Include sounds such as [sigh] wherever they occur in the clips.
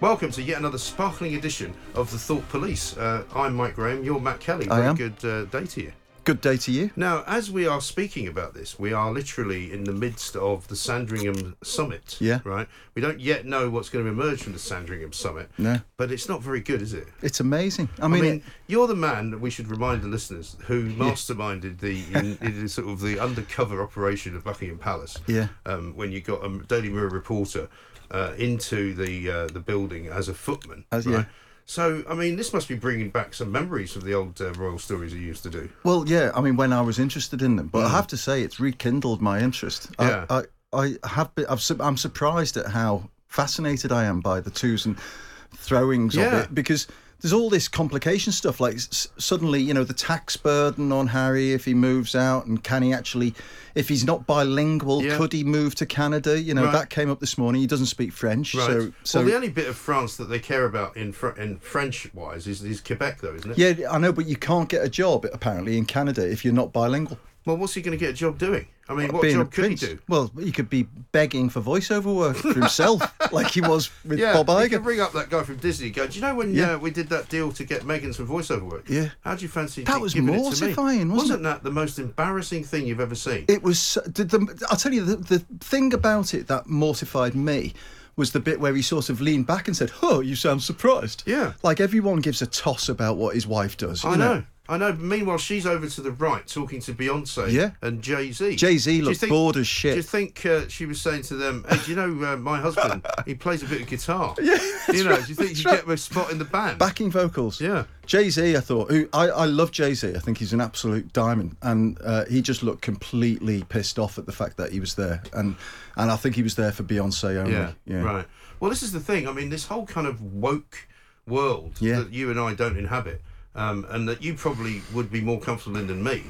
Welcome to yet another sparkling edition of the Thought Police. Uh, I'm Mike Graham. You're Matt Kelly. I Very am. good uh, day to you. Good day to you. Now, as we are speaking about this, we are literally in the midst of the Sandringham Summit. Yeah. Right. We don't yet know what's going to emerge from the Sandringham Summit. No. But it's not very good, is it? It's amazing. I I mean, mean, you're the man that we should remind the listeners who masterminded the in, in sort of the undercover operation of Buckingham Palace. Yeah. Um, when you got a Daily Mirror reporter uh, into the uh, the building as a footman. As- yeah. So I mean, this must be bringing back some memories of the old uh, royal stories you used to do. well, yeah. I mean, when I was interested in them, but I have to say, it's rekindled my interest. Mm. Yeah. I, I, I have been. I've, I'm surprised at how fascinated I am by the twos and throwings Yeah. of it because. There's all this complication stuff, like s- suddenly, you know, the tax burden on Harry if he moves out, and can he actually, if he's not bilingual, Yeah. could he move to Canada? You know, Right. that came up this morning. He doesn't speak French, Right. so so well, the only bit of France that they care about in fr- in French wise is, is Quebec, though, isn't it? Yeah, I know, but you can't get a job apparently in Canada if you're not bilingual. Well, what's he going to get a job doing? I mean, what Being job could he do? Well, he could be begging for voiceover work for himself, [laughs] like he was with Yeah, Bob you Iger. bring up that guy from Disney. Go, do you know when Yeah. uh, we did that deal to get Meghan some voiceover work? Yeah. How do you fancy That was giving it to me? mortifying, wasn't it? that the most embarrassing thing you've ever seen? It was. Did the, I'll tell you the, the thing about it that mortified me was the bit where he sort of leaned back and said, "Oh, you sound surprised." Yeah. like everyone gives a toss about what his wife does. I you know. I know. Meanwhile, she's over to the right talking to Beyonce Yeah. and Jay Z. Jay-Z looked bored as shit. Do you think uh, she was saying to them, "Hey, do you know uh, my husband? He [laughs] plays a bit of guitar. Yeah, you know. do you think you right. get a spot in the band? Backing vocals. Yeah. Jay Z, I thought, who I, I love Jay Z. I think he's an absolute diamond, and uh, he just looked completely pissed off at the fact that he was there, and and I think he was there for Beyonce only. Yeah, right. Well, this is the thing. I mean, this whole kind of woke world Yeah. that you and I don't inhabit, um, and that you probably would be more comfortable in than me.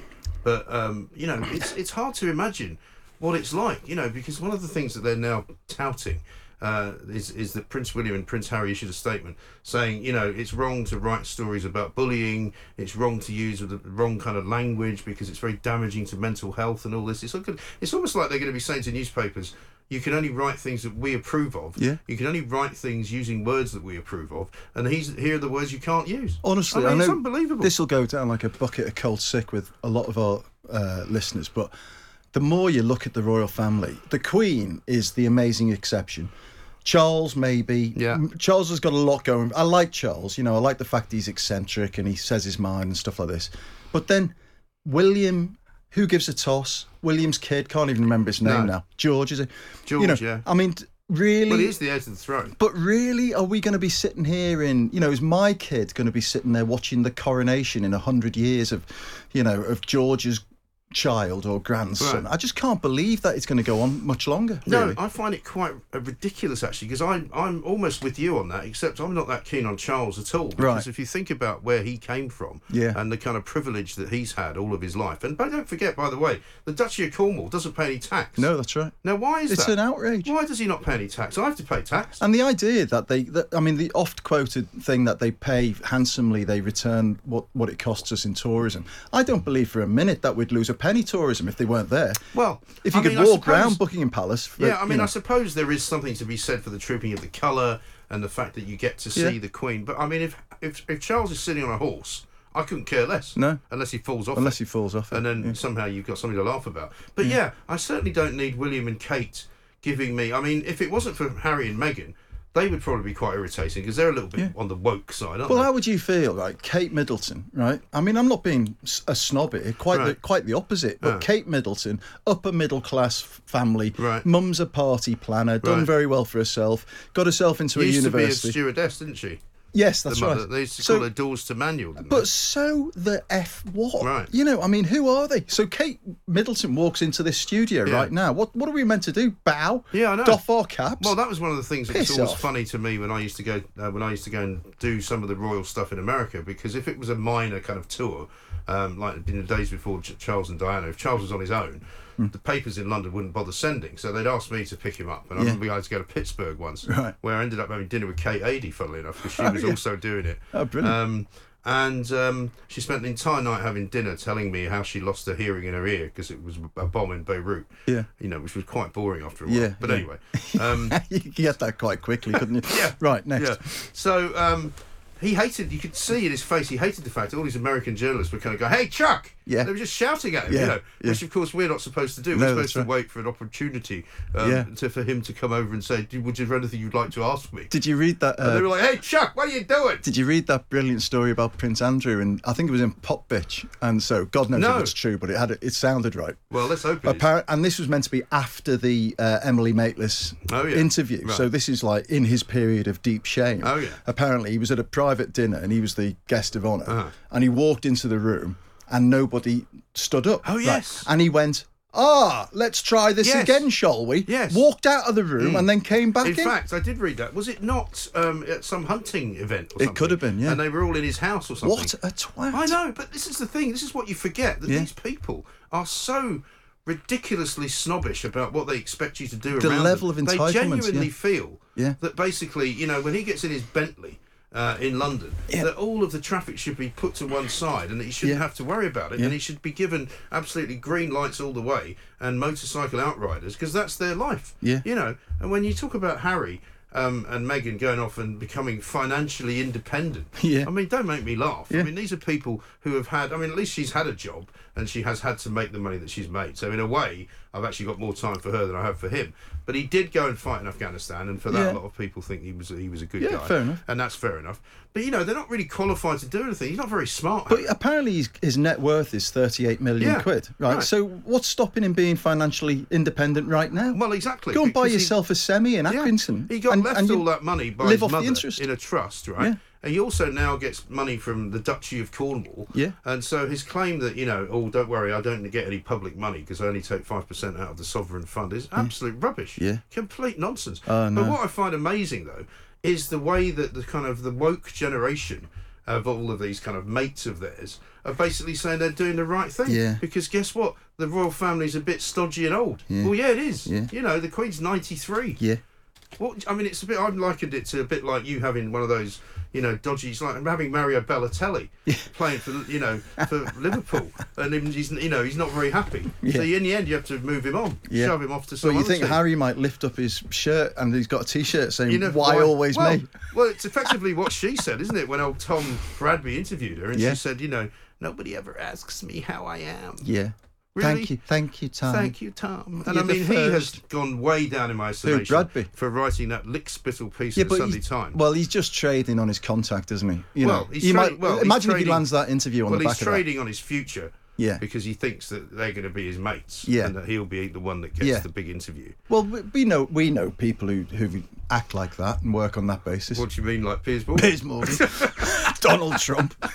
But um, you know, it's it's hard to imagine what it's like. You know, because one of the things that they're now touting. Uh, is is that Prince William and Prince Harry issued a statement saying, you know, it's wrong to write stories about bullying. It's wrong to use the wrong kind of language because it's very damaging to mental health and all this. It's it's almost like they're going to be saying to newspapers, you can only write things that we approve of. Yeah. You can only write things using words that we approve of, and he's, here are the words you can't use. Honestly, I, I, know it's unbelievable. this will go down like a bucket of cold sick with a lot of our uh, listeners, but the more you look at the royal family, the Queen is the amazing exception. Charles, maybe. Yeah. Charles has got a lot going. I like Charles. You know, I like the fact he's eccentric and he says his mind and stuff like this. But then William, who gives a toss? William's kid can't even remember his name No. now. George is it? you George, know, yeah. I mean, really. well, he is the heir to the throne. But really, are we going to be sitting here in, you know, is my kid going to be sitting there watching the coronation in a hundred years of, you know, of George's child or grandson? Right. I just can't believe that it's going to go on much longer. No, really. I find it quite uh, ridiculous actually, because I'm I'm almost with you on that. Except I'm not that keen on Charles at all. Because Right. if you think about where he came from, Yeah. and the kind of privilege that he's had all of his life, and but don't forget, by the way, the Duchy of Cornwall doesn't pay any tax. no, that's right. Now, why is It's that? an outrage. Why does he not pay any tax? I have to pay tax. And the idea that they, that, I mean, the oft quoted thing that they pay handsomely, they return what, what it costs us in tourism. I don't believe for a minute that we'd lose a penny tourism if they weren't there. Well, if you I could mean, walk suppose- around Buckingham Palace, for, Yeah, I you mean, know, I suppose there is something to be said for the trooping of the colour and the fact that you get to see Yeah. the Queen. But I mean, if, if if Charles is sitting on a horse, I couldn't care less. No. unless he falls off. unless it. he falls off, it, and then yeah. somehow you've got something to laugh about. But yeah, I certainly don't need William and Kate giving me. I mean, if it wasn't for Harry and Meghan, they would probably be quite irritating because they're a little bit on the woke side, aren't Well, they? how would you feel, right? Kate Middleton, right? I mean, I'm not being a snob here, quite the quite the opposite. But Kate Middleton, upper middle class family, Right. mum's a party planner, done Right. very well for herself, got herself into a used to be a university. stewardess, didn't she? Yes, The that's mother. right. They used to So- call her doors to manual. Didn't But they? so the F what? Right. You know, I mean, who are they? So Kate Middleton walks into this studio Yeah. right now. What what are we meant to do? Bow? Yeah, I know. Doff our caps? Well, that was one of the things that was always off. funny to me when I used to go uh, when I used to go and do some of the royal stuff in America because if it was a minor kind of tour, um, like in the days before Charles and Diana, if Charles was on his own, Hmm. the papers in London wouldn't bother sending, so they'd ask me to pick him up. And I Yeah. remember I had to go to Pittsburgh once, Right. where I ended up having dinner with Kate Adie, funnily enough, because she was also doing it. Oh, brilliant. Um, and um, she spent the entire night having dinner, telling me how she lost her hearing in her ear because it was a bomb in Beirut. Yeah. you know, which was quite boring after a while. Yeah, but yeah. anyway, [laughs] um, you could get that quite quickly, couldn't you? [laughs] yeah. Right, next. Yeah. So um, he hated. You could see in his face. He hated the fact that all these American journalists were kind of go, "Hey, Chuck!" Yeah. They were just shouting at him. Yeah, You know, yeah. which of course we're not supposed to do. We're that's supposed to right. wait for an opportunity um, Yeah. to, for him to come over and say, "Do- "Would you have anything you'd like to ask me?" Did you read that? and they Uh, were like, "Hey, Chuck, what are you doing?" did you read that brilliant story about Prince Andrew? And I think it was in Popbitch. And so God knows No. if it's true, but it had it sounded right. well, let's hope. Appar- and this was meant to be after the uh, Emily Maitlis Oh, yeah. interview. Right. So this is like in his period of deep shame. Oh, yeah. Apparently, he was at a private dinner and he was the guest of honor Uh-huh. And he walked into the room and nobody stood up. Oh, yes. And he went, Ah, let's try this Yes. again, shall we? Yes. Mm. Walked out of the room and then came back In in. fact, I did read that. Was it not um, at some hunting event or It could have been, yeah. And they were all in his house or something. what a twat. I know, but this is the thing. This is what you forget that Yeah. these people are so ridiculously snobbish about what they expect you to do around The level them. of They genuinely yeah. feel Yeah. that basically, you know, when he gets in his Bentley. Uh, in London, Yeah. that all of the traffic should be put to one side and that he shouldn't Yeah. have to worry about it, Yeah. and he should be given absolutely green lights all the way and motorcycle outriders because that's their life. Yeah. you know. And when you talk about Harry um, and Meghan going off and becoming financially independent, [laughs] Yeah. I mean, don't make me laugh. I mean, these are people who have had. I mean, at least she's had a job and she has had to make the money that she's made. So in a way, I've actually got more time for her than I have for him. But he did go and fight in Afghanistan, and for that, Yeah. a lot of people think he was he was a good Yeah, guy. fair enough. And that's fair enough. But you know, they're not really qualified to do anything. He's not very smart. But apparently his, his net worth is 38 million Yeah, quid, right? right. So what's stopping him being financially independent right now? well, exactly. Go and buy because he- yourself a semi in Yeah. Atkinson. He got and- left and all that money by live his off the mother interest. in a trust, right? He also now gets money from the Duchy of Cornwall. Yeah. And so his claim that, you know, oh, don't worry, I don't get any public money because I only take 5% out of the sovereign fund is mm. absolute rubbish. Yeah. Complete nonsense. Oh, no. But what I find amazing, though, is the way that the kind of the woke generation of all of these kind of mates of theirs are basically saying they're doing the right thing. Yeah. Because guess what? The royal family's a bit stodgy and old. Yeah. Well, yeah, it is. Yeah. You know, the Queen's 93. Yeah. What I mean, it's a bit. I've likened it to a bit like you having one of those, you know, dodgy. It's like having Mario Balotelli playing for, you know, for [laughs] Liverpool, and him, he's, you know, he's not very happy. So in the end, you have to move him on, Yeah. shove him off to So some you other think team. Harry might lift up his shirt and he's got a T-shirt saying You know, "Why, always well, me"? Well, it's effectively what she said, isn't it? When old Tom Bradby interviewed her, and Yeah. she said, you know, nobody ever asks me how I am. Yeah. Really? Thank you, thank you, Tom. Thank you, Tom. And You're I mean, he has gone way down in my estimation for writing that lick-spittle piece Yeah, in the Sunday Times. well, he's just trading on his contact, isn't he? You Well, know, he's he tra- might well, imagine if he lands that interview on well, the back of Well, he's trading on his future. Yeah. Because he thinks that they're going to be his mates. Yeah. And that he'll be the one that gets Yeah. the big interview. Well, we, we know we know people who who act like that and work on that basis. What do you mean, like Piers Morgan? Piers Morgan, [laughs] [laughs] Donald Trump. [laughs]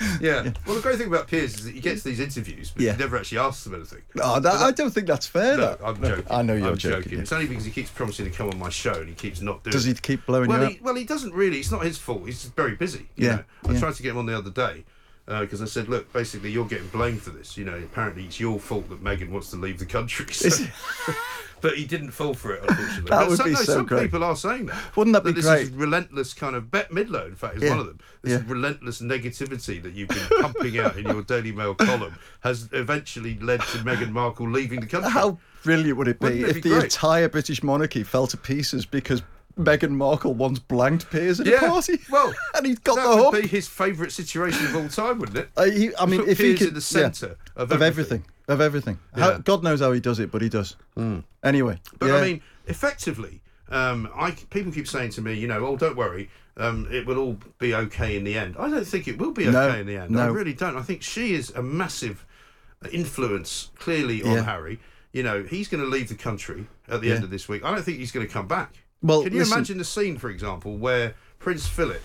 [laughs] yeah. Well, the great thing about Piers is that he gets these interviews, but Yeah. he never actually asks them anything. Oh, that, I don't think that's fair. No, that. I'm joking. I know you're I'm joking. yeah. It's only because he keeps promising to come on my show and he keeps not doing Does he keep blowing well, you he, up? well, he doesn't really. It's not his fault. He's very busy. you Yeah, know. I tried to get him on the other day, Uh, because I said, look, basically, you're getting blamed for this. You know, apparently it's your fault that Meghan wants to leave the country. [laughs] So- [laughs] but he didn't fall for it, unfortunately. That But would some, be no, so some great. people are saying that. Wouldn't that be this great? is relentless kind of Bette Midler, in fact, is Yeah. one of them. This Yeah. relentless negativity that you've been pumping out in your Daily Mail column has eventually led to Meghan Markle leaving the country. How brilliant would it be Wouldn't it if be the great? entire British monarchy fell to pieces because Meghan Markle once blanked Piers at yeah. a party? Well, [laughs] and he's got that the would be his favourite situation of all time, wouldn't it? Uh, he, I mean, Put if he Piers could, in the centre of of everything. everything, of everything. How, God knows how he does it, but he does. Anyway, But yeah. I mean, effectively, um, I people keep saying to me, you know, oh, don't worry, um, it will all be okay in the end. I don't think it will be okay No, in the end. I really don't. I think she is a massive influence, clearly, on Yeah. Harry. You know, he's going to leave the country at the Yeah. end of this week. I don't think he's going to come back. Well, can you listen- imagine the scene, for example, where Prince Philip,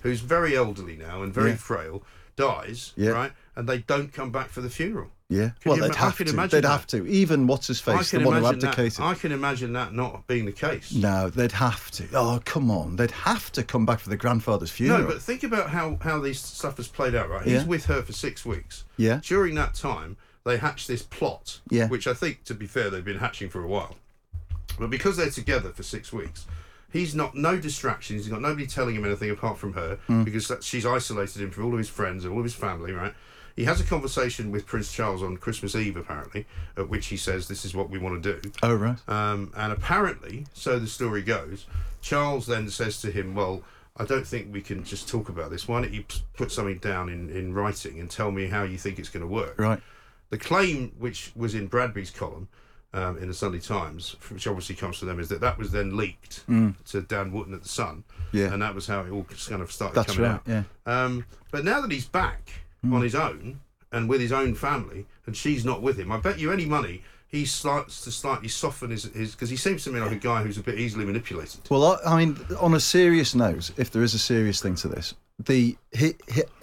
who's very elderly now and very Yeah. frail, dies, Yeah. right, and they don't come back for the funeral? yeah. Well, they'd ima- have to. imagine They'd have to. Even what's his face, the one who imagine that. abdicated. I can imagine that not being the case. No, they'd have to. Oh, come on. They'd have to come back for the grandfather's funeral. No, but think about how how this stuff has played out. Right, Yeah. he's with her for six weeks. Yeah. During that time, they hatched this plot. Yeah. Which I think, to be fair, they've been hatching for a while. But because they're together for six weeks, he's not no distractions. He's got nobody telling him anything apart from her Hmm. because that, she's isolated him from all of his friends and all of his family. Right. He has a conversation with Prince Charles on Christmas Eve, apparently, at which he says, "This is what we want to do." oh, right. Um, and apparently, so the story goes, Charles then says to him, Well, I don't think we can just talk about this. Why don't you put something down in, in writing and tell me how you think it's going to work? Right. The claim, which was in Bradby's column um, in the Sunday Times, which obviously comes from them, is that that was then leaked to Dan Wootton at the Sun. Mm. Yeah. And that was how it all kind of started That's coming right, out. yeah. Um, but now that he's back Mm. on his own and with his own family, and she's not with him, I bet you any money he starts to slightly soften his his because he seems to me like a guy who's a bit easily manipulated. Well, I, I mean, on a serious note, if there is a serious thing to this, the his,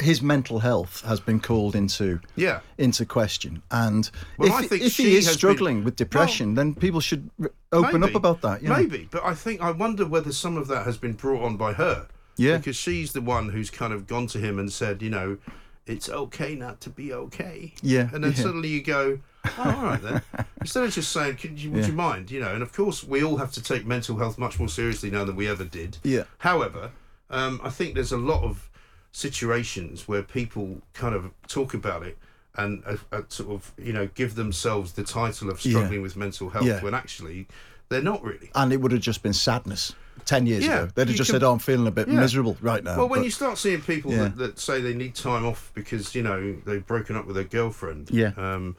his mental health has been called into Yeah. into question, and Well, if, if she he is struggling been- with depression, then people should open Maybe. up about that. You know? Maybe, but I think I wonder whether some of that has been brought on by her. Yeah. Because she's the one who's kind of gone to him and said, you know, it's okay not to be okay. Yeah, And then yeah. suddenly you go, oh, all right then. [laughs] Instead of just saying, Can you, would Yeah. you mind? You know, and of course we all have to take mental health much more seriously now than we ever did. Yeah. However, um, I think there's a lot of situations where people kind of talk about it and uh, uh, sort of, you know, give themselves the title of Yeah. struggling with mental health Yeah. when actually they're not really. And it would have just been sadness ten years Yeah, ago. They'd have just can- said, "Oh, I'm feeling a bit Yeah. miserable right now." Well, when but- you start seeing people Yeah. that, that say they need time off because you know they've broken up with their girlfriend, Yeah. um,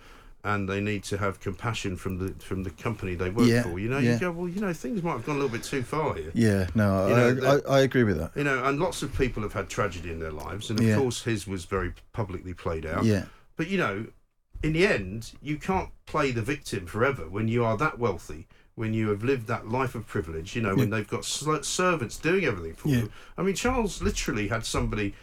and they need to have compassion from the from the company they work Yeah, for, you know, yeah. you go, well, you know, things might have gone a little bit too far here. yeah, no, You I, know, I, I agree with that. You know, and lots of people have had tragedy in their lives, and of Yeah. course his was very publicly played out. Yeah, But you know, in the end, you can't play the victim forever when you are that wealthy, when you have lived that life of privilege. You know, when they've got servants doing everything for them. I mean, Charles literally had somebody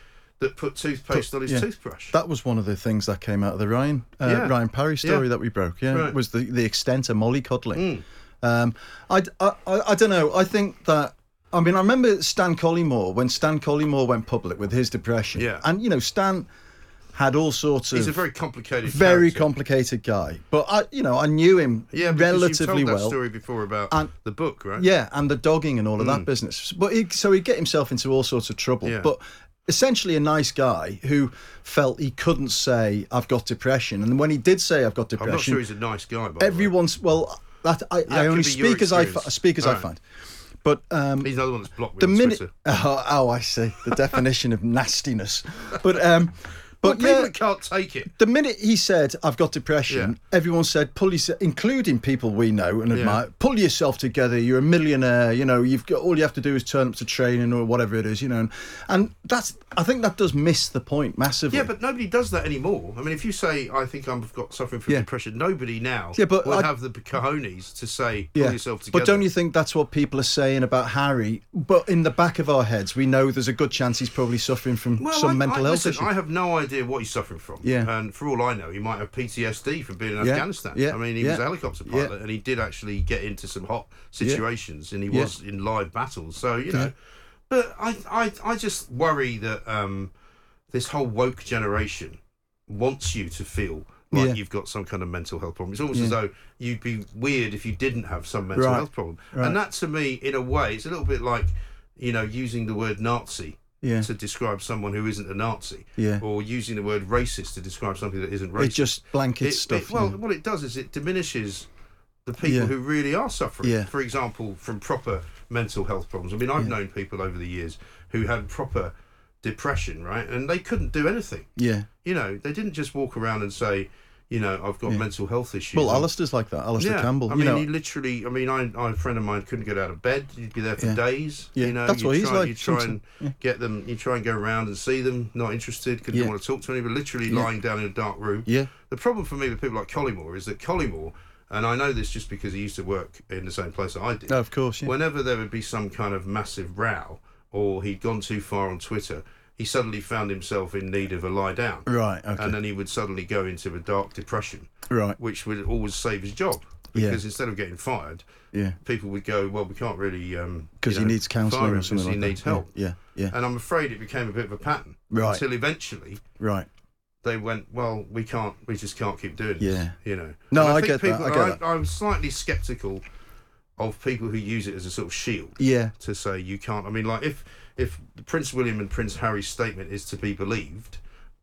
that put toothpaste on his yeah. toothbrush. That was one of the things that came out of the Ryan uh, Yeah. Ryan Parry story Yeah. that we broke. Yeah, Right. Mm. was the the extent of mollycoddling. Um, I, I, I, don't know. I think that. I mean, I remember Stan Collymore when Stan Collymore went public with his depression. Yeah. and you know, Stan had all sorts of He's a very complicated, very character. complicated guy. But I, you know, I knew him Yeah, relatively you've told that well. story before about And- the book, right? Yeah, and the dogging and all of Mm. that business. But he, so he'd get himself into all sorts of trouble. Yeah. But essentially, a nice guy who felt he couldn't say I've got depression, and when he did say I've got depression, I'm not sure he's a nice guy. By everyone's well. That I, I only speak as I speak as I find. But um, He's another one that's blocked the minute, oh, [laughs] oh, I see the definition of nastiness. But um, Well, but people yeah, can't take it. the minute he said, "I've got depression," everyone said, "Pull yourself," including people we know and admire. Pull yourself together. You're a millionaire. You know, you've got all you have to do is turn up to training or whatever it is. You know, and, and that's. I think that does miss the point massively. Yeah, but nobody does that anymore. I mean, if you say, I think I've got suffering from Yeah. depression, nobody now Yeah, but will I- have the cojones to say, pull yourself together. But don't you think that's what people are saying about Harry? But in the back of our heads, we know there's a good chance he's probably suffering from Well, some I, mental I, health listen, issue. I have no idea what he's suffering from. Yeah. And for all I know, he might have PTSD from being in Yeah, Afghanistan. yeah, I mean, he was yeah, a helicopter yeah. pilot and he did actually get into some hot situations and he Yeah. was in live battles. So, you know. But I, I, I just worry that um, this whole woke generation wants you to feel like Yeah. you've got some kind of mental health problem. It's almost as though you'd be weird if you didn't have some mental Right. health problem. Right. And that, to me, in a way, it's a little bit like, you know, using the word Nazi Yeah. to describe someone who isn't a Nazi, Yeah. or using the word racist to describe something that isn't racist. It just blankets It- stuff. it- well, yeah. what it does is it diminishes the people Yeah. who really are suffering. Yeah. For example, from proper mental health problems. I mean, I've known people over the years who had proper depression, right, and they couldn't do anything. yeah. You know, they didn't just walk around and say, you know, I've got Yeah. mental health issues. Well, Alastair's like that. Alastair yeah, Campbell. I mean, know, he literally. I mean, I, I, a friend of mine couldn't get out of bed. You'd be there for Yeah. days. Yeah, you know, that's you what he's try, like You try and get them. You try and go around and see them. Not interested. Because you want to talk to anybody. Literally lying down in a dark room. Yeah. The problem for me with people like Collymore is that Collymore, and I know this just because he used to work in the same place that I did. Oh, of course. Yeah. Whenever there would be some kind of massive row, or he'd gone too far on Twitter, he suddenly found himself in need of a lie down. Right, okay. And then he would suddenly go into a dark depression Right. which would always save his job Yeah. because instead of getting fired, Yeah. people would go, "Well, we can't really um, Because you he know, needs fire counselling or something like he that. needs help." Yeah. Yeah. And I'm afraid it became a bit of a pattern Right. until eventually Right. they went, "Well, we can't, we just can't keep doing this." Yeah. you know. No, I think get that, people, I get I, that. I'm slightly sceptical of people who use it as a sort of shield Yeah. to say you can't. I mean, like if if Prince William and Prince Harry's statement is to be believed,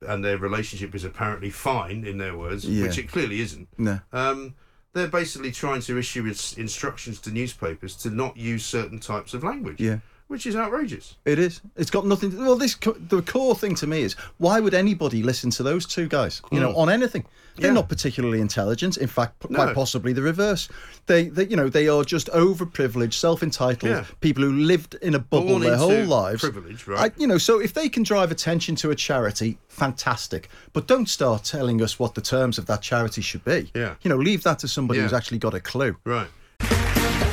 and their relationship is apparently fine in their words, Yeah. which it clearly isn't. No. Um, they're basically trying to issue instructions to newspapers to not use certain types of language. Yeah. Which is outrageous. It is. It's got nothing. To, well, this the core thing to me is why would anybody listen to those two guys? You know, on anything. They're Hmm. Yeah. not particularly intelligent. In fact, quite No. possibly the reverse. They, they, you know, they are just overprivileged, self-entitled Yeah. people who lived in a bubble Born their whole lives. privilege, right. I, you know, so if they can drive attention to a charity, fantastic. But don't start telling us what the terms of that charity should be. Yeah. You know, leave that to somebody Yeah. who's actually got a clue. Right.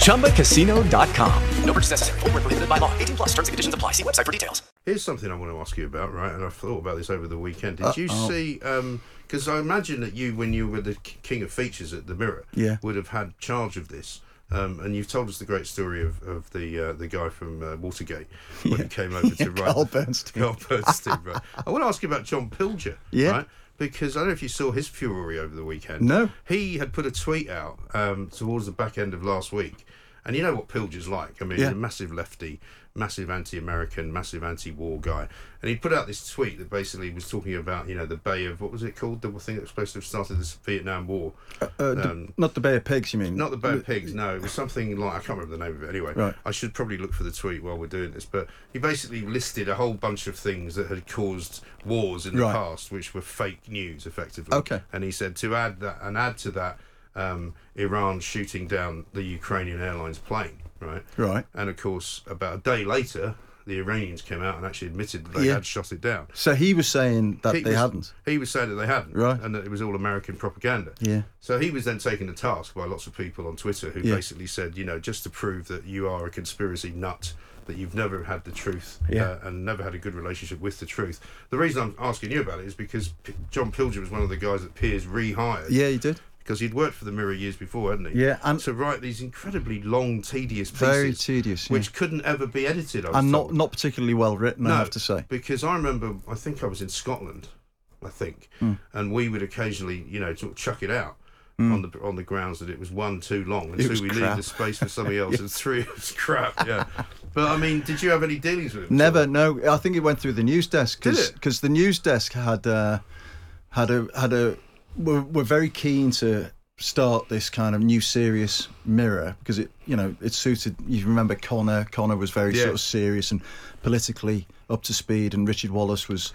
ChumbaCasino.com. No purchase necessary. Void where prohibited by law. 18 plus terms and conditions apply. See website for details. Here's something I want to ask you about, right? And I've thought about this over the weekend. Did you see? Because I imagine that you, when you were the king of features at the Mirror, Yeah. would have had charge of this. Um, and you've told us the great story of, of the uh, the guy from uh, Watergate when he came over to [laughs] Yeah, write. Carl Bernstein. Carl Bernstein, right. I want to ask you about John Pilger, Yeah. right? Because I don't know if you saw his fury over the weekend. No. He had put a tweet out um, towards the back end of last week. And you know what Pilger's like. I mean, Yeah. he's a massive lefty, massive anti-American, massive anti-war guy. And he put out this tweet that basically was talking about, you know, the Bay of what was it called? The thing that was supposed to have started this Vietnam War. Uh, d- Um, not the Bay of Pigs, you mean? Not the Bay of Pigs, no. It was something like I can't remember the name of it anyway. Right. I should probably look for the tweet while we're doing this. But he basically listed a whole bunch of things that had caused wars in the Right. past, which were fake news, effectively. Okay. And he said to add that and add to that, um, Iran shooting down the Ukrainian Airlines plane, right? Right. And of course, about a day later, the Iranians came out and actually admitted that they Yeah. had shot it down. So he was saying that He they was- hadn't. He was saying that they hadn't, Right. and that it was all American propaganda. Yeah. So he was then taken to task by lots of people on Twitter who Yeah. basically said, you know, just to prove that you are a conspiracy nut, that you've never had the truth Yeah. uh, and never had a good relationship with the truth. The reason I'm asking you about it is because P- John Pilger was one of the guys that Piers rehired. Yeah, he did. Because he'd worked for the Mirror years before, hadn't he? Yeah, and- to write these incredibly long, tedious pieces, Very tedious, yeah. which couldn't ever be edited. I was And not told. not particularly well written, no, I have to say. Because I remember, I think I was in Scotland, I think, Hmm. and we would occasionally, you know, sort of chuck it out. On the on the grounds that it was one too long, and It two we leave the space for somebody [laughs] else, and three it was crap. Yeah, but I mean, did you have any dealings with it? Never, no. I think it went through the news desk Did it? because the news desk had uh, had a had a were, were very keen to start this kind of new serious mirror because it you know it suited. You remember Connor? Connor was very Yeah. sort of serious and politically up to speed, and Richard Wallace was.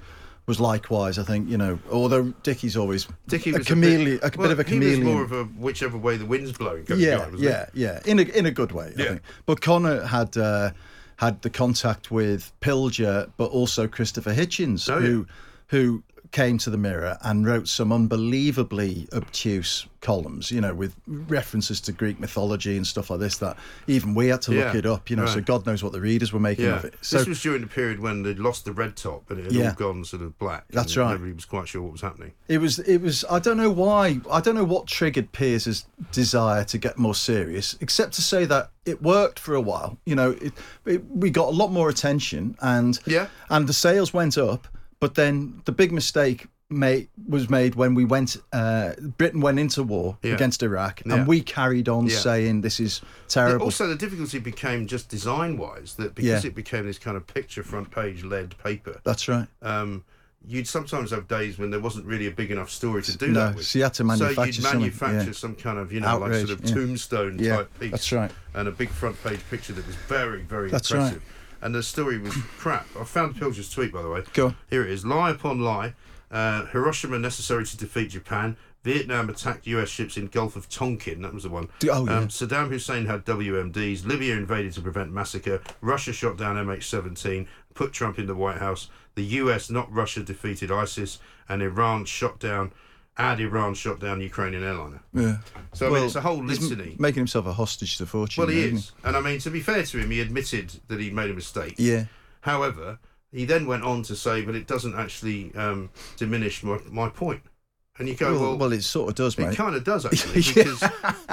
Was likewise, I think you know. Although Dickie's always Dickie a was chameleon, a a bit, bit, of a He chameleon. was more of a whichever way the wind's blowing. Yeah, guy, yeah, yeah. In a in a good way, I Yeah. think. But Connor had uh, had the contact with Pilger, but also Christopher Hitchens, Oh, who who came to the Mirror and wrote some unbelievably obtuse columns, you know, with references to Greek mythology and stuff like this. That even we had to look Yeah, it up, you know. So. God knows what the readers were making Yeah, of it. So this was during the period when they'd lost the red top and it had Yeah. all gone sort of black. That's right. Nobody was quite sure what was happening. It was. It was. I don't know why. I don't know what triggered Piers's desire to get more serious, except to say that it worked for a while. You know, it, it, we got a lot more attention, and Yeah. and the sales went up. But then the big mistake made was made when we went. Uh, Britain went into war Yeah. against Iraq, Yeah. and we carried on Yeah. saying this is terrible. Also, the difficulty became just design wise that because it became this kind of picture front page led paper, That's right. um, you'd sometimes have days when there wasn't really a big enough story to do No, that with. so you had to manufacture So you'd manufacture yeah. some kind of, you know, like sort of yeah. tombstone Yeah, type piece. that's right. And a big front page picture that was very, very That's right. And the story was crap. I found Pilger's tweet, by the way. Go on. Here it is. Lie upon lie. Uh, Hiroshima necessary to defeat Japan. Vietnam attacked US ships in Gulf of Tonkin. That was the one. Oh, yeah. um, Saddam Hussein had WMDs. Libya invaded to prevent massacre. Russia shot down MH17. Put Trump in the White House. The US, not Russia, defeated ISIS. And Iran shot down. And Iran shot down Ukrainian airliner. Yeah. So I mean, it's a whole litany. making himself a hostage to fortune. Well, he isn't is. And I mean, to be fair to him, he admitted that he made a mistake. Yeah. However, he then went on to say, but it doesn't actually um, diminish my, my point. And you go, Well, well, well, it sort of does, mate. it kind of does [laughs] actually, because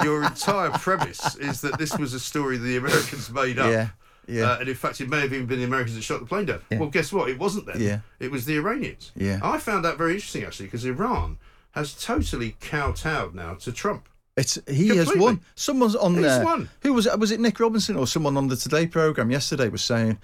your entire premise is that this was a story the Americans made up. Yeah, yeah. Uh, and in fact, it may have even been the Americans that shot the plane down. Yeah. Well, guess what? It wasn't them. Yeah. It was the Iranians. Yeah. I found that very interesting actually, because Iran has totally kowtowed now to Trump. It's he has won. Someone's on He's there. won. Who was it? Was it Nick Robinson or someone on the Today program yesterday was saying,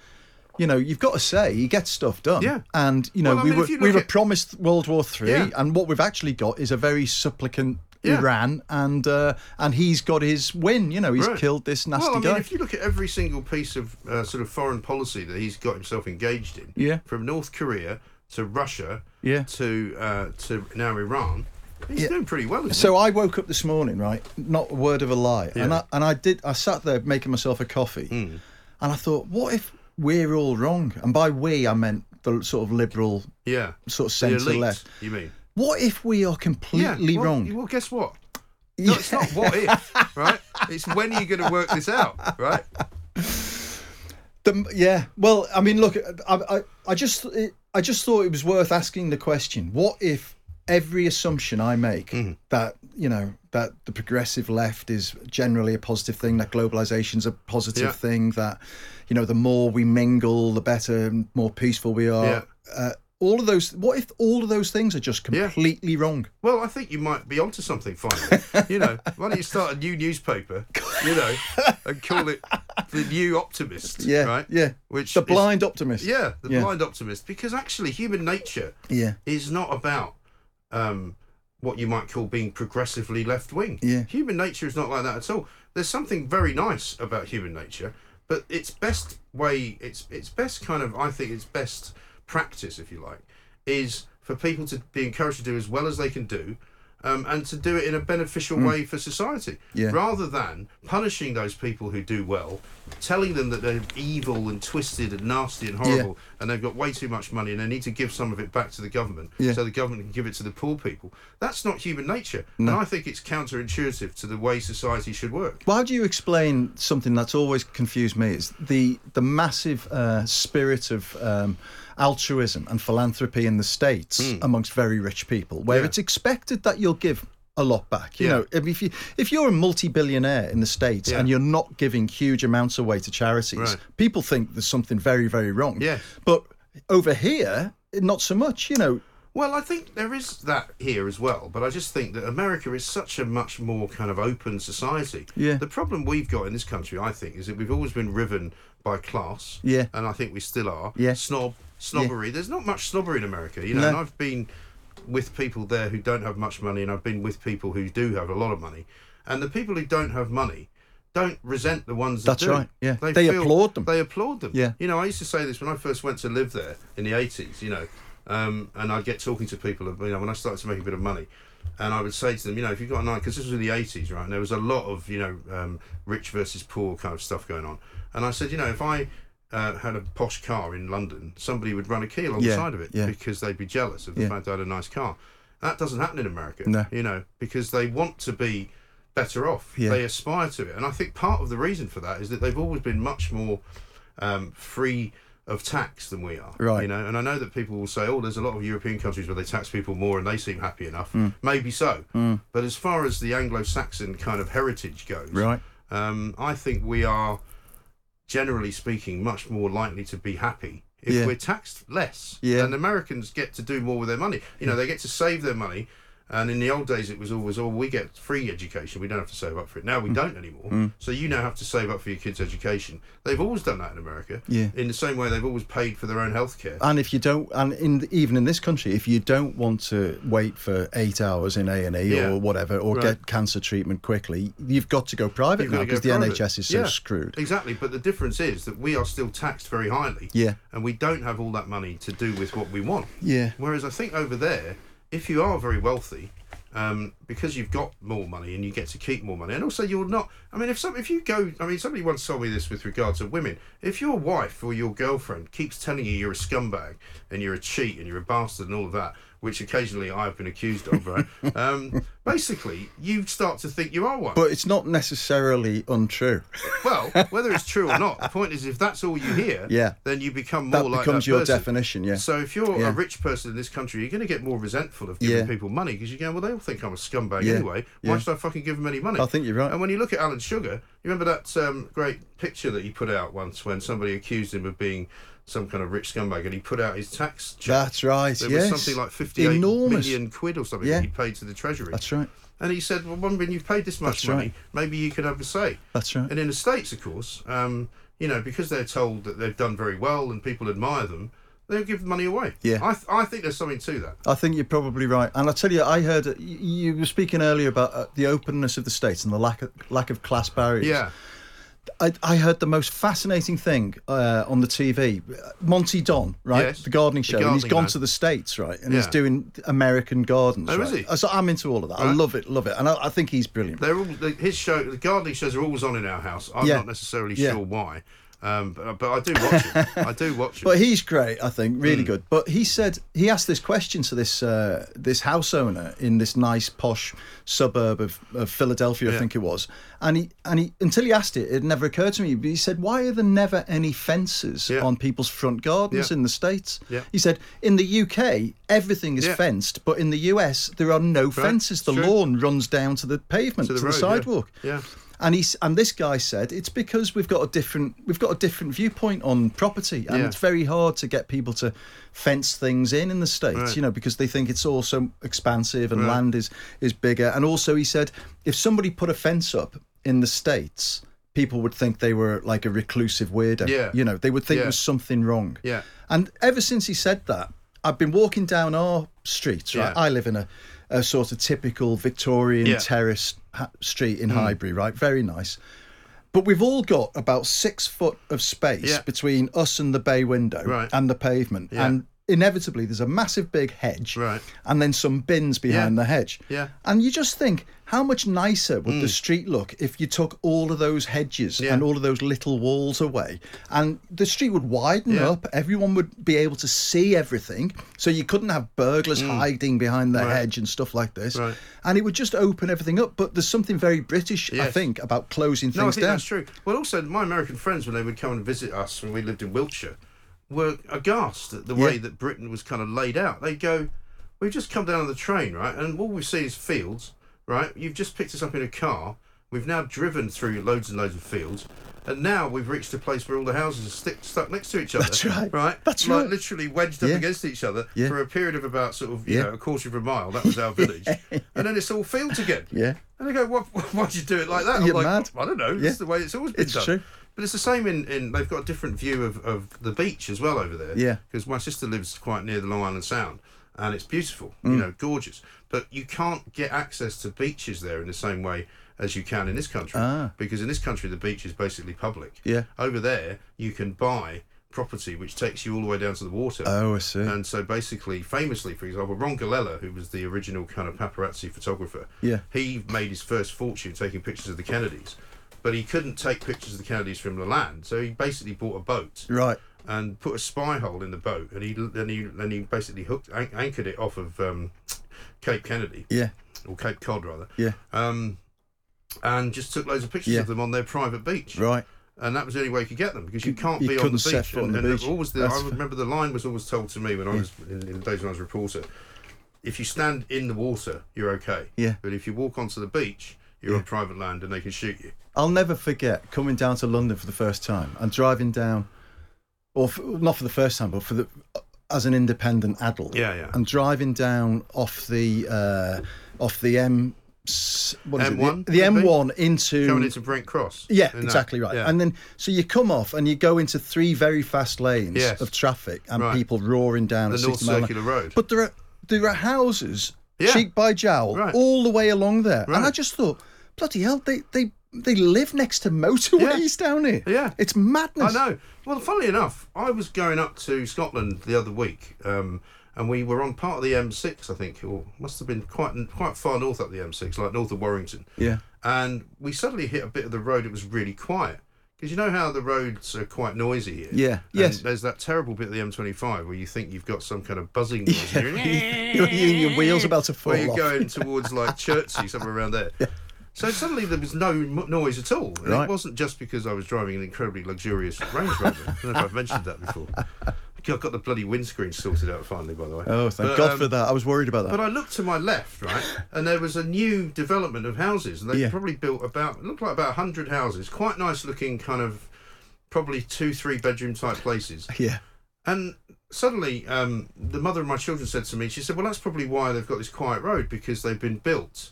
you know, you've got to say he gets stuff done. Yeah. And you know, Well, we mean, were we were at- promised World War Three, Yeah. and what we've actually got is a very supplicant Yeah. Iran, and uh, and he's got his win. You know, he's Right. killed this nasty well, I mean, guy. if you look at every single piece of uh, sort of foreign policy that he's got himself engaged in, Yeah. from North Korea to Russia, Yeah. to uh, to now Iran, he's Yeah. doing pretty well. Isn't So I woke up this morning, right? Not a word of a lie, yeah. and I and I did. I sat there making myself a coffee, Hmm. and I thought, what if we're all wrong? And by we, I meant the sort of liberal, yeah, sort of centre left. You mean? What if we are completely yeah. well, wrong? Well, guess what? No, it's not what if, [laughs] right? It's when are you going to work this out, right? The, yeah. Well, I mean, look, I, I, I just, it, I just thought it was worth asking the question: What if every assumption I make Mm-hmm. that you know that the progressive left is generally a positive thing, that globalization's a positive Yeah. thing, that you know the more we mingle, the better, and more peaceful we are. Yeah. Uh, all of those. What if all of those things are just Yeah. completely wrong? Well, I think you might be onto something finally. [laughs] you know, why don't you start a new newspaper, you know, and call it the New Optimist? Yeah. right. Yeah. Which the is- blind optimist. Yeah, the Yeah. blind optimist. Because actually, human nature Yeah. is not about um, what you might call being progressively left wing. Yeah. Human nature is not like that at all. There's something very nice about human nature, but its best way, its its best kind of, I think, its best practice, if you like, is for people to be encouraged to do as well as they can do. Um, and to do it in a beneficial way for society, Mm. Yeah. rather than punishing those people who do well, telling them that they're evil and twisted and nasty and horrible, and they've got way too much money and they need to give some of it back to the government Yeah. so the government can give it to the poor people. That's not human nature. And I think it's counterintuitive to the way society should work. Well, how do you explain something that's always confused me? Is the the massive uh, spirit of um, altruism and philanthropy in the states hmm. amongst very rich people, where. Yeah. it's expected that you'll give a lot back. You Yeah. know, if you if you're a multi-billionaire in the states Yeah. and you're not giving huge amounts away to charities, Right. people think there's something very very wrong. Yeah. but over here, not so much. You know, Well, I think there is that here as well, but I just think that America is such a much more kind of open society. Yeah. The problem we've got in this country, I think, is that we've always been riven by class. Yeah. And I think we still are. Yeah. Snob, snobbery. There's not much snobbery in America, you know. No. And I've been with people there who don't have much money, and I've been with people who do have a lot of money. And the people who don't have money don't resent the ones that That's do. right, yeah. They applaud them. They applaud them. Yeah. You know, I used to say this when I first went to live there in the 80s, you know, um, and I'd get talking to people, you know, when I started to make a bit of money, and I would say to them, you know, if you've got a night, because this was in the 80s, right, and there was a lot of, you know, um, rich versus poor kind of stuff going on. And I said, you know, if I uh, had a posh car in London, somebody would run a key along Yeah, the side of it yeah. because they'd be jealous of the Yeah. fact I had a nice car. That doesn't happen in America. No. You know, because they want to be better off. They aspire to it. And I think part of the reason for that is that they've always been much more um, free of tax than we are. Right. You know, and I know that people will say, oh, there's a lot of European countries where they tax people more and they seem happy enough. Mm. Maybe so. But as far as the Anglo Saxon kind of heritage goes, Right. um, I think we are, generally speaking, much more likely to be happy if Yeah. we're taxed less. Yeah. And Americans get to do more with their money. You know, they get to save their money. And in the old days, it was always, oh, we get free education. We don't have to save up for it. Now Mm. we don't anymore. So you now have to save up for your kids' education. They've always done that in America. Yeah. In the same way, they've always paid for their own healthcare. And if you don't, and in even in this country, if you don't want to wait for eight hours in A and E or whatever, or Right. get cancer treatment quickly, you've got to go private You've now got to go because the private. NHS is so Yeah, screwed. Exactly, but the difference is that we are still taxed very highly. Yeah. And we don't have all that money to do with what we want. Yeah. Whereas I think over there, if you are very wealthy, um, because you've got more money and you get to keep more money, and also you're not. I mean, if some, if you go, I mean, somebody once told me this with regard to women. If your wife or your girlfriend keeps telling you you're a scumbag and you're a cheat and you're a bastard and all of that, which occasionally I've been accused of, right? [laughs] um, basically, you start to think you are one. But it's not necessarily untrue. Well, [laughs] whether it's true or not, the point is if that's all you hear, Yeah. then you become more That like becomes that your person. definition, yeah. So if you're Yeah. a rich person in this country, you're going to get more resentful of giving Yeah. people money because you're going, well, they all think I'm a scumbag Yeah. anyway. Why should I fucking give them any money? I think you're right. And when you look at Alan Sugar, you remember that um, great picture that he put out once when somebody accused him of being some kind of rich scumbag and he put out his tax check. That's right. There yes. was something like 58 Enormous. million quid or something Yeah. that he paid to the Treasury. That's right. And he said, well, when you've paid this much That's money, right. maybe you could have a say. That's right. And in the States, of course, um, you know, because they're told that they've done very well and people admire them, they'll give money away. Yeah. I, th- I think there's something to that. I think you're probably right, and I tell you, I heard you were speaking earlier about uh, the openness of the states and the lack of lack of class barriers. Yeah. I, I heard the most fascinating thing uh, on the TV. Monty Don, right, Yes, the gardening the show, and he's gone man. to the states, right, and he's doing American gardens. Oh, right? is he? So I'm into all of that. I love it, love it, and I, I think he's brilliant. They're all the, his show. The gardening shows are always on in our house. I'm Yeah. not necessarily Yeah. sure why, um, but, but I do watch it. I do [laughs] watch it. But he's great, I think, really Hmm. good. But he said he asked this question to this uh, this house owner in this nice posh suburb of, of Philadelphia, I think it was, and he and he until he asked it, it never occurred to me. But he said, "Why are there never any fences Yeah. on people's front gardens Yeah. in the states?" Yeah. He said, "In the UK, everything is Yeah. fenced, but in the US, there are no fences. The True. lawn runs down to the pavement, To to the the, road, yeah. sidewalk." Yeah. And he's and this guy said it's because we've got a different we've got a different viewpoint on property, and Yeah. it's very hard to get people to fence things in in the states, Right. you know, because they think it's all so expansive and Right. land is is bigger. And also, he said if somebody put a fence up in the states, people would think they were like a reclusive weirdo. Yeah. you know, they would think Yeah. there was something wrong. Yeah. And ever since he said that, I've been walking down our streets. Right, Yeah. I live in a, a sort of typical Victorian Yeah. terrace ha- street in mm. Highbury. Right, very nice. But we've all got about six foot of space Yeah. between us and the bay window Right. and the pavement, Yeah. and inevitably there's a massive big hedge, Right. and then some bins behind Yeah. the hedge. Yeah. And you just think, how much nicer would the street look if you took all of those hedges Mm. Yeah. and all of those little walls away, and the street would widen Yeah. up. Everyone would be able to see everything, so you couldn't have burglars hiding behind the Mm. Right. hedge and stuff like this. Right. And it would just open everything up. But there's something very British, I think, about closing things No, I think down. that's true. Well, also, my American friends, when they would come and visit us when we lived in Wiltshire, were aghast at the way Yeah. that Britain was kind of laid out. They'd go, We've just come down on the train, right? And all we see is fields, right? You've just picked us up in a car. We've now driven through loads and loads of fields. And now we've reached a place where all the houses are stick, stuck next to each other. That's right. Right? That's like right. literally wedged up Yeah. against each other Yeah. for a period of about sort of, you know, a quarter of a mile. That was our [laughs] village. and then it's all fields again. Yeah. And they go, what, [laughs] why'd you do it like that? I'm You're like, mad. I don't know. It's the way it's always been It's done. true. But it's the same in, in they've got a different view of, of the beach as well over there. Yeah. Because my sister lives quite near the Long Island Sound and it's beautiful, Mm. you know, gorgeous. But you can't get access to beaches there in the same way as you can in this country. Ah. Because in this country, the beach is basically public. Yeah. Over there, you can buy property which takes you all the way down to the water. Oh, I see. And so basically, famously, for example, Ron Galella, who was the original kind of paparazzi photographer, Yeah. he made his first fortune taking pictures of the Kennedys but he couldn't take pictures of the Kennedys from the land, so he basically bought a boat Right. and put a spy hole in the boat, and he then he and he basically hooked an- anchored it off of um, Cape Kennedy Yeah. or Cape Cod rather, Yeah. um, and just took loads of pictures Yeah. of them on their private beach. Right. And that was the only way you could get them because you can't you be on the beach. foot on and, the and beach. always the, That's I remember the line was always told to me when I was in, in the days when I was a reporter. If you stand in the water, you're okay. Yeah. But if you walk onto the beach, you're Yeah. on private land and they can shoot you. I'll never forget coming down to London for the first time and driving down, or f not for the first time, but for the as an independent adult. Yeah, yeah. And driving down off the uh, off the M. What is M1, it? The, the would it be? M1 into Coming into Brent Cross. Yeah, and that. exactly right. Yeah. And then so you come off and you go into three very fast lanes Yes. of traffic and Right. people roaring down The North 60 Circular. Road. But there are there are houses Yeah. cheek by jowl Right. all the way along there, and I just thought, bloody hell, they they they live next to motorways down here. Yeah. it's madness. I know. Well, funnily enough, I was going up to Scotland the other week, um, and we were on part of the M6, I think, or must have been quite quite far north up the M6, like north of Warrington. Yeah. And we suddenly hit a bit of the road. It was really quiet because you know how the roads are quite noisy here. Yeah, And yes. There's that terrible bit of the M25 where you think you've got some kind of buzzing [laughs] noise. [laughs] Yeah. you're- your, your, wheels about to fall where you're off. going towards like Chertsey, somewhere around there. [laughs] So suddenly there was no m- noise at all. And Right. It wasn't just because I was driving an incredibly luxurious Range Rover. I don't know if I've mentioned that before. [laughs] I've got the bloody windscreen sorted out finally, by the way. Oh, thank But, God um, for that. I was worried about that. But I looked to my left, right, and there was a new development of houses, and they Yeah. probably built about it looked like about hundred houses, quite nice looking, kind of probably two, three bedroom type places. [laughs] yeah. And suddenly, um, the mother of my children said to me, she said, "Well, that's probably why they've got this quiet road because they've been built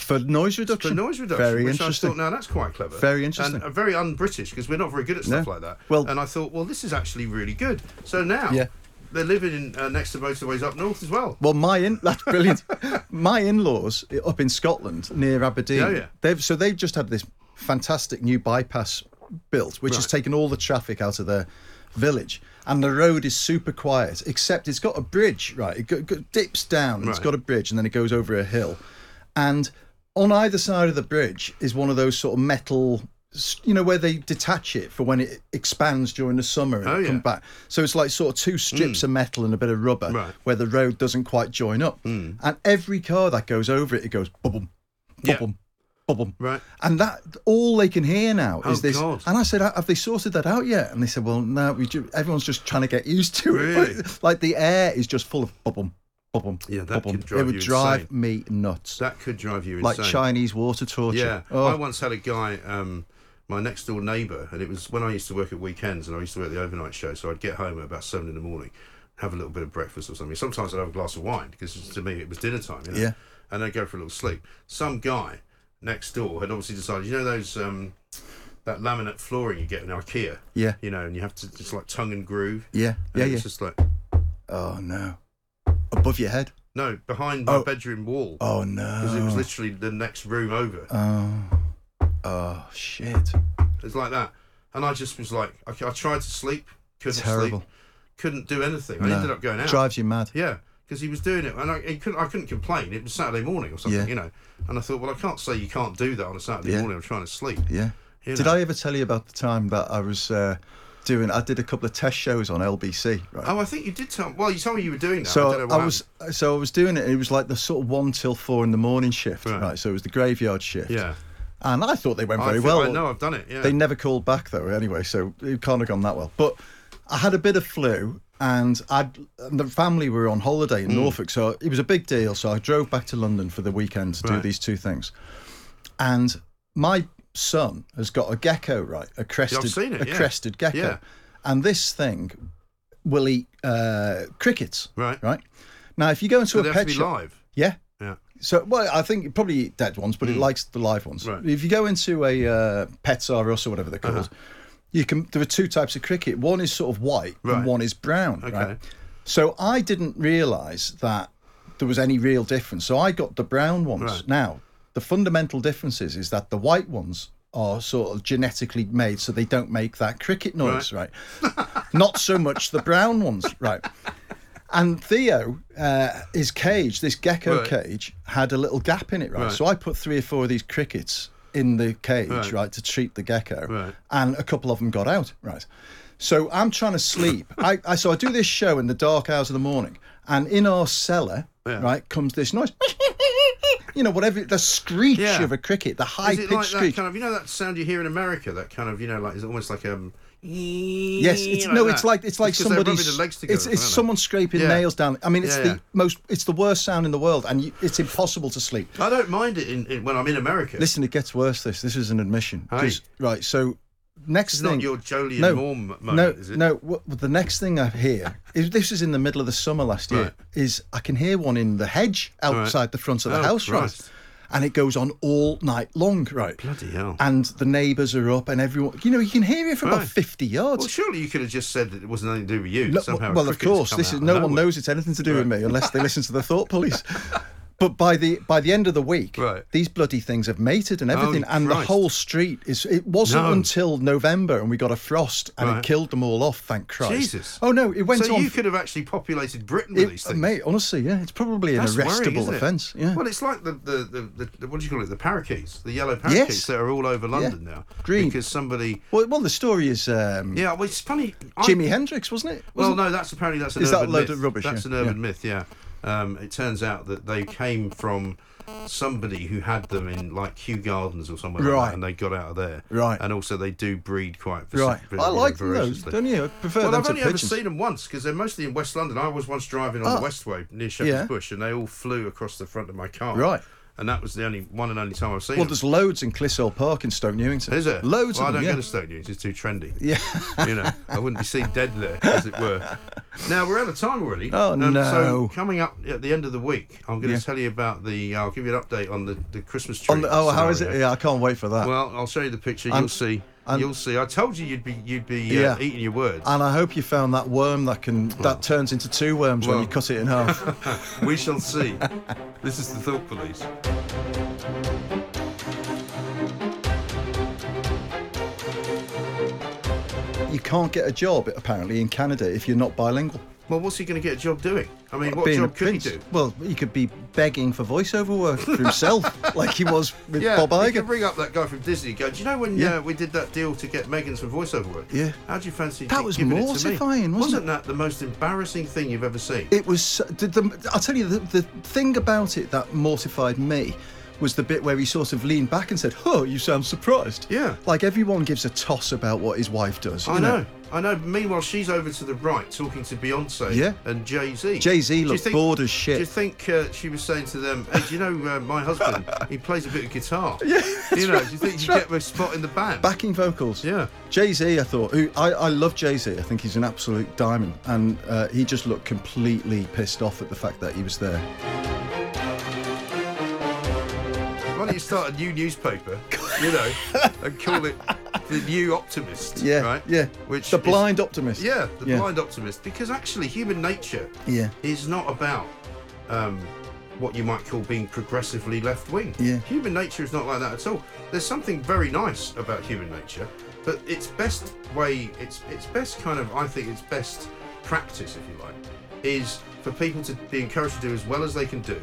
For noise reduction. for noise reduction." Very which interesting. I thought, now that's quite clever. Very interesting. and uh, very un-British because we're not very good at stuff No. like that. Well- and I thought, well, this is actually really good. So now, Yeah. they're living in, uh, next to motorways up north as well. Well, my in that's brilliant. [laughs] my in-laws up in Scotland near Aberdeen. Yeah, yeah. They've so they've just had this fantastic new bypass built, which has taken all the traffic out of their village, and the road is super quiet. Except it's got a bridge, right? It dips down. and It's Right. got a bridge, and then it goes over a hill, and on either side of the bridge is one of those sort of metal. You know where they detach it for when it expands during the summer and Oh, yeah. come back. So it's like sort of two strips hmm. of metal and a bit of rubber Right. where the road doesn't quite join up. Hmm. And every car that goes over it, it goes bubble, Yeah. bubble, bubble. Right. And that all they can hear now is Oh, this. God. And I said, "Have they sorted that out yet?" And they said, "Well, no, we ju- everyone's just trying to get used to it. Really? [laughs] like the air is just full of bubble, Yeah, that could drive It would you drive insane. me nuts. That could drive you insane. like. Chinese water torture. Yeah, Oh, I once had a guy, um, my next door neighbour, and it was when I used to work at weekends, and I used to work the overnight show. So I'd get home at about seven in the morning, have a little bit of breakfast or something. Sometimes I'd have a glass of wine because to me it was dinner time. You know? Yeah. and I'd go for a little sleep. Some guy next door had obviously decided, you know, those um, that laminate flooring you get in IKEA. Yeah. you know, and you have to just like tongue and groove. yeah, And yeah, it yeah. was just like Oh no, above your head. no behind my Oh. bedroom wall Oh no. because it was no. literally the next room over. Oh, oh shit. It's like that. And I just was like, I, I tried to sleep, couldn't Terrible. sleep, couldn't do anything. I No. ended up going out. Drives you mad. Yeah, because he was doing it, and I, he couldn't, I couldn't complain. It was Saturday morning or something, Yeah. you know. And I thought, well, I can't say you can't do that on a Saturday Yeah. morning. I'm trying to sleep. Yeah. You Did know. I ever tell you about the time that I was uh, doing? I did a couple of test shows on LBC. Right. Oh, I think you did tell. Well, you told me you were doing that. I so know I, was so I was doing it. It was like the sort of one till four in the morning shift, Right. right? So it was the graveyard shift. Yeah. And I thought they went very think- well. I know. I've done it. Yeah. They never called back though. Anyway, so it can't have gone that well. But I had a bit of flu, and I'd the family were on holiday in hmm. Norfolk, so it was a big deal. So I drove back to London for the weekend to do these two things. And my son has got a gecko, right? A crested, seen it, a yeah. crested gecko, Yeah. and this thing will eat uh, crickets. Right. Right. Now, if you go into So a pet shop, live. yeah. Yeah. So, well, I think it probably eat dead ones, but it likes the live ones. Right. If you go into a uh, Pets R Us or whatever they're called, Uh-huh. you can. There are two types of cricket. One is sort of white, Right. and one is brown. Okay. Right. So I didn't realise that there was any real difference. So I got the brown ones. Right. Now, the fundamental differences is, that the white ones are sort of genetically made so they don't make that cricket noise, right? [laughs] Not so much the brown ones, right? And Theo, uh, his cage, this gecko Right. cage, had a little gap in it, right? Right. So I put three or four of these crickets in the cage, Right. right, to treat the gecko, Right. and a couple of them got out, right. So I'm trying to sleep. I, I so I do this show in the dark hours of the morning, and in our cellar, Yeah. right, comes this noise. You know, whatever the screech Yeah. of a cricket, the high pitched it like that screech. kind of you know that sound you hear in America? That kind of you know like is it almost like um. Yes, it's no, it's like it's like somebody's. together, it's it's someone scraping Yeah. nails down. I mean, it's Yeah, the most. It's the worst sound in the world, and you, it's impossible to sleep. I don't mind it in, in, when I'm in America. Listen, it gets worse. This this is an admission. Right. So next It's thing. not your Jolien no, Morm moment, no, is it? no. The next thing I hear is this is in the middle of the summer last year. Right. Is I can hear one in the hedge outside the front of the Oh, house, right? And it goes on all night long, right? Bloody hell. And the neighbours are up, and everyone, you know, you can hear it from about fifty yards. Well, surely you could have just said that it wasn't anything to do with you. No, Somehow, well, of course, this is no one knows it's anything to do with me unless they [laughs] listen to the Thought Police. But by the by the end of the week, Right. these bloody things have mated and everything, Oh, and the whole street is. It wasn't No. until November, and we got a frost, and Right. it killed them all off. Thank Christ. Jesus. Oh no, it went so on. you could have actually populated Britain with it- these things. mate, honestly, yeah, it's probably an That's worrying, arrestable offence. Yeah. Well, it's like the, the, the, the, what do you call it? The parakeets, the yellow parakeets Yes. that are all over London now. Green. Because somebody. well, well, the story is um, Yeah, well, it's funny. I- Jimi Hendrix, wasn't it? Well, Wasn't- no, that's apparently that's an Is that a load myth. of rubbish? That's Yeah, an urban yeah. myth. Yeah. Um, it turns out that they came from somebody who had them in like Kew Gardens or somewhere like that, and they got out of there. Right. And also, they do breed quite. Right. I like though, don't you? I prefer well, I've only ever seen them once because they're mostly in West London. I was once driving on Oh. the Westway near Shepherd's Yeah. Bush, and they all flew across the front of my car. Right. And that was the only one and only time I've seen it. Well, them. there's loads in Clissold Park in Stoke Newington. Is it? Loads well, of them. I don't yeah. go to Stoke Newington. It's too trendy. Yeah. you know, I wouldn't be seen dead there, as it were. Now we're out of time really. Oh, Um, no. So coming up at the end of the week, I'm going to Yeah. tell you about the. I'll give you an update on the, the Christmas tree. The, oh, how is it? Yeah, I can't wait for that. Well, I'll show you the picture. And- You'll see. And- You'll see. I told you you'd be you'd be uh, Yeah. eating your words. And I hope you found that worm that can that turns into two worms when you cut it in half. [laughs] we shall see. this is the Thought Police. you can't get a job apparently in Canada if you're not bilingual. Well, what's he going to get a job doing? I mean, what Being job could he do? Well, he could be begging for voiceover work for himself, [laughs] like he was with Yeah, Bob you Iger. bring up that guy from Disney. Go, do you know when Yeah. uh, we did that deal to get Meghan some voiceover work? Yeah. How do you fancy That was giving it to me? mortifying, wasn't it? that the most embarrassing thing you've ever seen? It was. Did the, I'll tell you the, the thing about it that mortified me was the bit where he sort of leaned back and said, "Oh, you sound surprised." Yeah. Like everyone gives a toss about what his wife does. I know. I know. Meanwhile, she's over to the right talking to Beyonce Yeah. and Jay Z. Jay-Z looked bored as shit. Do you think uh, she was saying to them, "Hey, do you know uh, my husband? he [laughs] plays a bit of guitar. Yeah, you know. do you think you right. get a spot in the band? Backing vocals. Yeah. Jay Z, I thought, who I, I love Jay Z. I think he's an absolute diamond, and uh, he just looked completely pissed off at the fact that he was there. Why don't you start a new newspaper, you know, [laughs] and call it the New Optimist? Yeah, right. yeah. Which the is- blind optimist. Yeah, the Yeah. blind optimist. Because actually, human nature Yeah. is not about um, what you might call being progressively left wing. Yeah. Human nature is not like that at all. There's something very nice about human nature, but its best way, its its best kind of, I think, its best practice, if you like, is for people to be encouraged to do as well as they can do.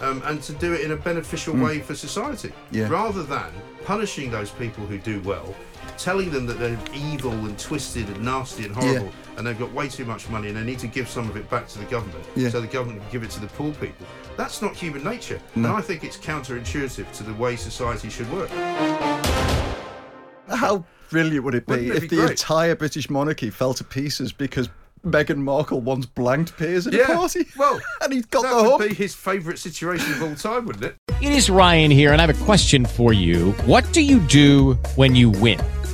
Um, and to do it in a beneficial way for society, Mm. Yeah. rather than punishing those people who do well, telling them that they're evil and twisted and nasty and horrible, and they've got way too much money and they need to give some of it back to the government Yeah. so the government can give it to the poor people. That's not human nature. And I think it's counterintuitive to the way society should work. How brilliant would it be it if be the great? entire British monarchy fell to pieces because Meghan Markle once blanked Piers at Yeah. a party? Well, [laughs] and he's got that the would hook. be his favourite situation of all time, wouldn't it? It is Ryan here, and I have a question for you. What do you do when you win?